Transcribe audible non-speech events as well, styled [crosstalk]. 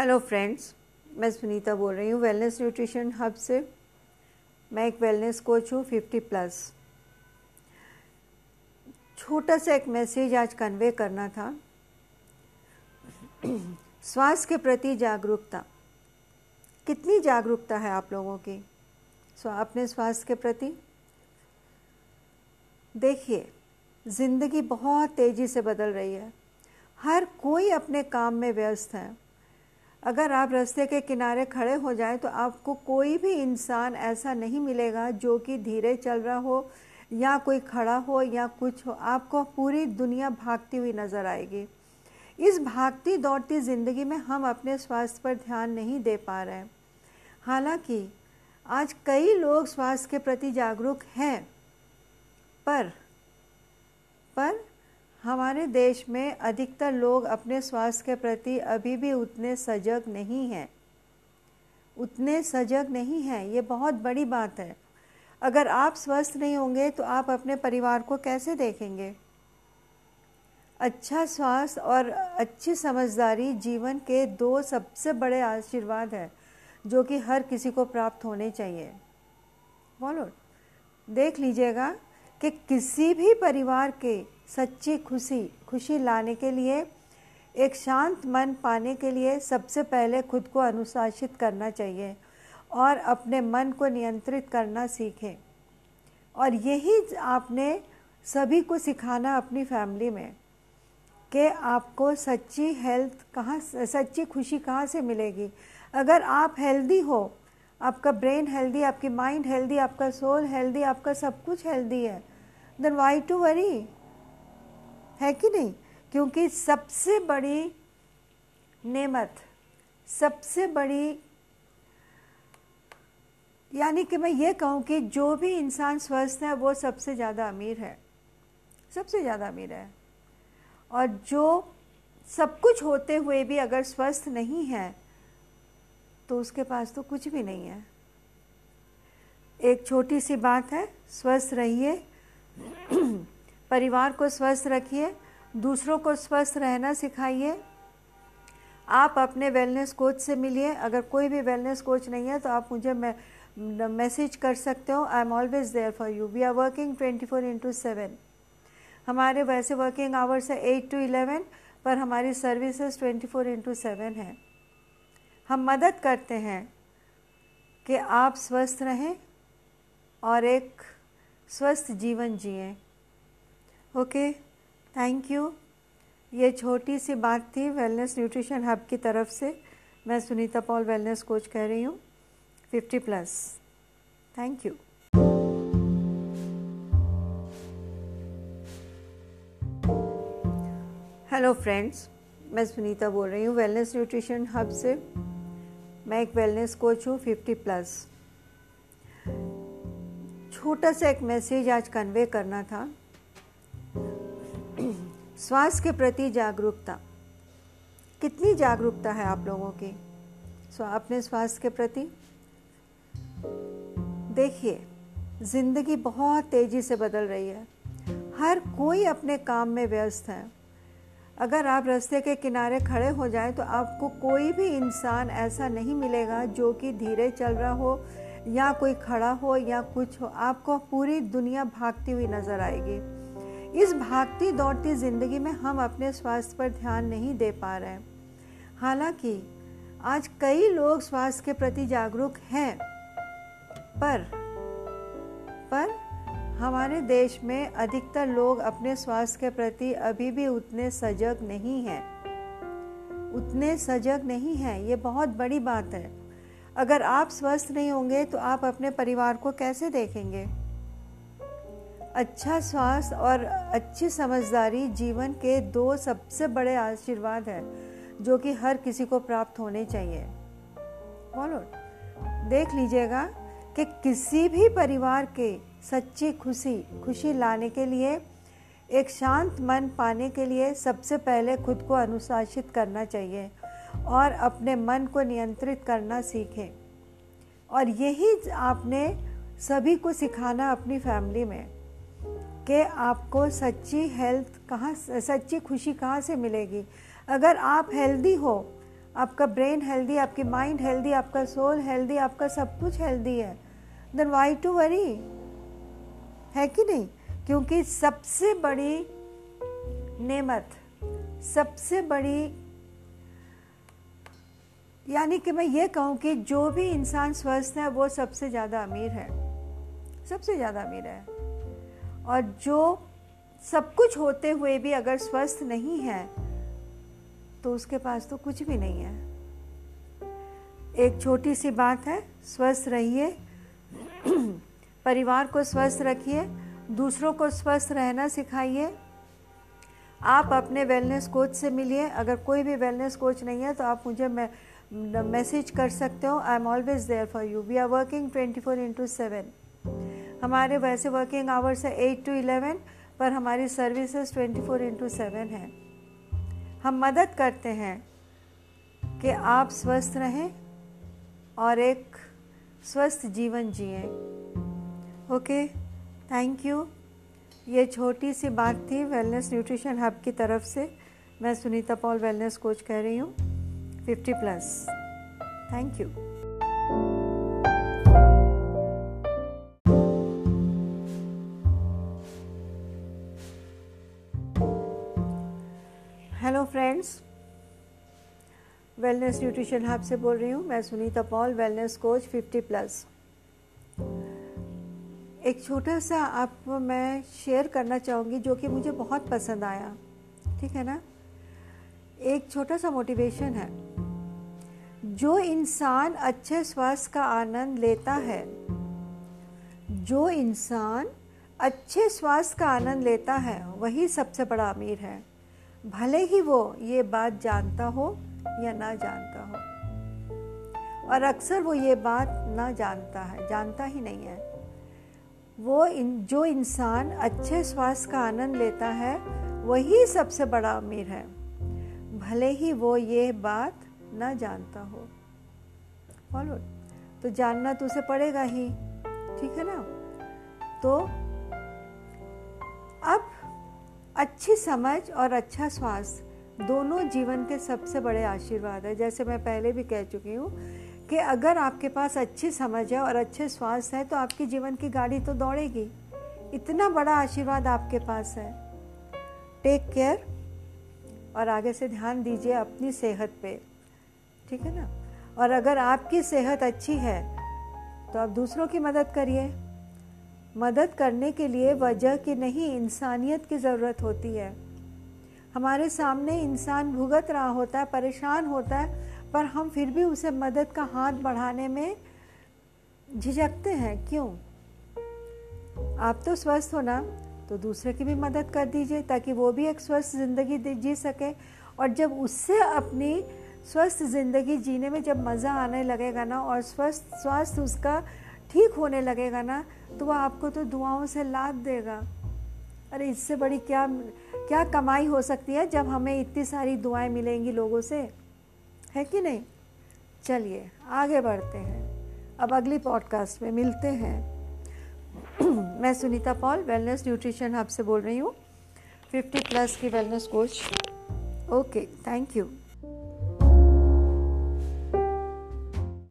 Hello friends मैं सुनीता बोल रही हूँ वेलनेस न्यूट्रिशन हब से। मैं एक वेलनेस कोच हूँ फिफ्टी प्लस छोटा सा एक मैसेज आज कन्वे करना था। स्वास्थ्य के प्रति जागरूकता। कितनी जागरूकता है आप लोगों की अपने स्वास्थ्य के प्रति? देखिए, ज़िंदगी बहुत तेज़ी से बदल रही है। हर कोई अपने काम में व्यस्त है। अगर आप रास्ते के किनारे खड़े हो जाएँ तो आपको कोई भी इंसान ऐसा नहीं मिलेगा जो कि धीरे चल रहा हो, या कोई खड़ा हो, या कुछ हो। आपको पूरी दुनिया भागती हुई नज़र आएगी। इस भागती दौड़ती ज़िंदगी में हम अपने स्वास्थ्य पर ध्यान नहीं दे पा रहे हैं। हालाँकि, आज कई लोग स्वास्थ्य के प्रति जागरूक हैं, पर पर हमारे देश में अधिकतर लोग अपने स्वास्थ्य के प्रति अभी भी उतने सजग नहीं हैं। उतने सजग नहीं हैं, ये बहुत बड़ी बात है। अगर आप स्वस्थ नहीं होंगे तो आप अपने परिवार को कैसे देखेंगे? अच्छा स्वास्थ्य और अच्छी समझदारी जीवन के दो सबसे बड़े आशीर्वाद हैं, जो कि हर किसी को प्राप्त होने चाहिए। बोलो, देख लीजिएगा। कि किसी भी परिवार के सच्ची खुशी खुशी लाने के लिए, एक शांत मन पाने के लिए सबसे पहले खुद को अनुशासित करना चाहिए और अपने मन को नियंत्रित करना सीखें। और यही आपने सभी को सिखाना अपनी फैमिली में कि आपको सच्ची हेल्थ कहाँ सच्ची खुशी कहाँ से मिलेगी। अगर आप हेल्दी हो, आपका ब्रेन हेल्दी, आपकी माइंड हेल्दी, आपका सोल हेल्दी, आपका सब कुछ हेल्दी है देन वाई टू वरी है कि नहीं? क्योंकि सबसे बड़ी नेमत, सबसे बड़ी, यानी कि मैं ये कहूँ कि जो भी इंसान स्वस्थ है, वो सबसे ज़्यादा अमीर है। सबसे ज़्यादा अमीर है। और जो सब कुछ होते हुए भी अगर स्वस्थ नहीं है तो उसके पास तो कुछ भी नहीं है। एक छोटी सी बात है, स्वस्थ रहिए। [clears throat] परिवार को स्वस्थ रखिए, दूसरों को स्वस्थ रहना सिखाइए। आप अपने वेलनेस कोच से मिलिए। अगर कोई भी वेलनेस कोच नहीं है तो आप मुझे मैसेज कर सकते हो। I am always there for you we are working twenty four into seven हमारे वैसे वर्किंग आवर्स है एट टू इलेवन पर हमारी services twenty four into seven है। हम मदद करते हैं कि आप स्वस्थ रहें और एक स्वस्थ जीवन जिए। ओके थैंक यू ये छोटी सी बात थी वेलनेस न्यूट्रिशन हब की तरफ़ से। मैं सुनीता पॉल वेलनेस कोच कह रही हूँ। Fifty plus thank you hello friends मैं सुनीता बोल रही हूँ वेलनेस न्यूट्रिशन हब से। मैं एक वेलनेस कोच हूँ फिफ्टी प्लस छोटा सा एक मैसेज आज कन्वे करना था। स्वास्थ्य के प्रति जागरूकता। कितनी जागरूकता है आप लोगों की? अपने स्वास्थ्य के प्रति। देखिए, ज़िंदगी बहुत तेज़ी से बदल रही है। हर कोई अपने काम में व्यस्त है। अगर आप रास्ते के किनारे खड़े हो जाएँ तो आपको कोई भी इंसान ऐसा नहीं मिलेगा जो कि धीरे चल रहा हो या कोई खड़ा हो या कुछ हो, आपको पूरी दुनिया भागती हुई नज़र आएगी। इस भागती दौड़ती ज़िंदगी में हम अपने स्वास्थ्य पर ध्यान नहीं दे पा रहे हैं। हालाँकि, आज कई लोग स्वास्थ्य के प्रति जागरूक हैं, पर पर हमारे देश में अधिकतर लोग अपने स्वास्थ्य के प्रति अभी भी उतने सजग नहीं हैं। उतने सजग नहीं हैं, ये बहुत बड़ी बात है। अगर आप स्वस्थ नहीं होंगे तो आप अपने परिवार को कैसे देखेंगे? अच्छा स्वास्थ्य और अच्छी समझदारी जीवन के दो सबसे बड़े आशीर्वाद है, जो कि हर किसी को प्राप्त होने चाहिए। बोलो देख लीजिएगा कि किसी भी परिवार के सच्ची खुशी खुशी लाने के लिए, एक शांत मन पाने के लिए सबसे पहले खुद को अनुशासित करना चाहिए। और अपने मन को नियंत्रित करना सीखें। और यही आपने सभी को सिखाना अपनी फैमिली में कि आपको सच्ची हेल्थ कहाँ सच्ची खुशी कहाँ से मिलेगी। अगर आप हेल्दी हो, आपका ब्रेन हेल्दी, आपकी माइंड हेल्दी, आपका सोल हेल्दी, आपका सब कुछ हेल्दी है देन वाई टू वरी है कि नहीं? क्योंकि सबसे बड़ी नेमत, सबसे बड़ी यानी कि मैं ये कहूँ कि जो भी इंसान स्वस्थ है, वो सबसे ज़्यादा अमीर है। सबसे ज़्यादा अमीर है। और जो सब कुछ होते हुए भी अगर स्वस्थ नहीं है तो उसके पास तो कुछ भी नहीं है। एक छोटी सी बात है, स्वस्थ रहिए, [clears throat] परिवार को स्वस्थ रखिए, दूसरों को स्वस्थ रहना सिखाइए। आप अपने वेलनेस कोच से मिलिए। अगर कोई भी वेलनेस कोच नहीं है तो आप मुझे मैसेज कर सकते हो I am always there for you we are working twenty four into seven हमारे वैसे वर्किंग आवर्स है एट टू इलेवन पर हमारी services twenty four into seven है। हम मदद करते हैं कि आप स्वस्थ रहें और एक स्वस्थ जीवन जिए। ओके थैंक यू ये छोटी सी बात थी वेलनेस न्यूट्रिशन हब की तरफ़ से। मैं सुनीता पॉल वेलनेस कोच कह रही हूँ। Fifty plus thank you hello friends wellness nutrition hub से बोल रही हूँ। मैं Sunita Paul wellness coach 50 plus एक छोटा सा आप, मैं शेयर करना चाहूँगी जो कि मुझे बहुत पसंद आया। ठीक है ना? एक छोटा सा मोटिवेशन है। जो इंसान अच्छे स्वास्थ्य का आनंद लेता है, जो इंसान अच्छे स्वास्थ्य का आनंद लेता है, वही सबसे बड़ा अमीर है। भले ही वो ये बात जानता हो या ना जानता हो। और अक्सर वो ये बात ना जानता है, जानता ही नहीं है। वो इन, जो इंसान अच्छे स्वास्थ्य का आनंद लेता है, वही सबसे बड़ा अमीर है। भले ही वो ये बात ना जानता हो। फॉलो तो जानना तो उसे पड़ेगा ही। ठीक है ना? तो अब अच्छी समझ और अच्छा स्वास्थ्य दोनों जीवन के सबसे बड़े आशीर्वाद है। जैसे मैं पहले भी कह चुकी हूँ कि अगर आपके पास अच्छी समझ है और अच्छे स्वास्थ्य है तो आपके जीवन की गाड़ी तो दौड़ेगी। इतना बड़ा आशीर्वाद आपके पास है। टेक केयर और आगे से ध्यान दीजिए अपनी सेहत पे। ठीक है ना? और अगर आपकी सेहत अच्छी है तो आप दूसरों की मदद करिए। मदद करने के लिए वजह की नहीं, इंसानियत की ज़रूरत होती है। हमारे सामने इंसान भुगत रहा होता है, परेशान होता है, पर हम फिर भी उसे मदद का हाथ बढ़ाने में झिझकते हैं। क्यों? आप तो स्वस्थ हो ना तो दूसरे की भी मदद कर दीजिए, ताकि वो भी एक स्वस्थ ज़िंदगी जी सके। और जब उससे अपनी स्वस्थ ज़िंदगी जीने में जब मज़ा आने लगेगा ना और स्वस्थ स्वास्थ्य उसका ठीक होने लगेगा ना तो वह आपको तो दुआओं से लाद देगा। अरे, इससे बड़ी क्या क्या कमाई हो सकती है जब हमें इतनी सारी दुआएँ मिलेंगी लोगों से? है कि नहीं? चलिए, आगे बढ़ते हैं। अब अगली पॉडकास्ट में मिलते हैं। [clears throat] मैं Sunita Paul wellness nutrition hub से बोल रही हूँ। 50 प्लस की wellness coach okay thank you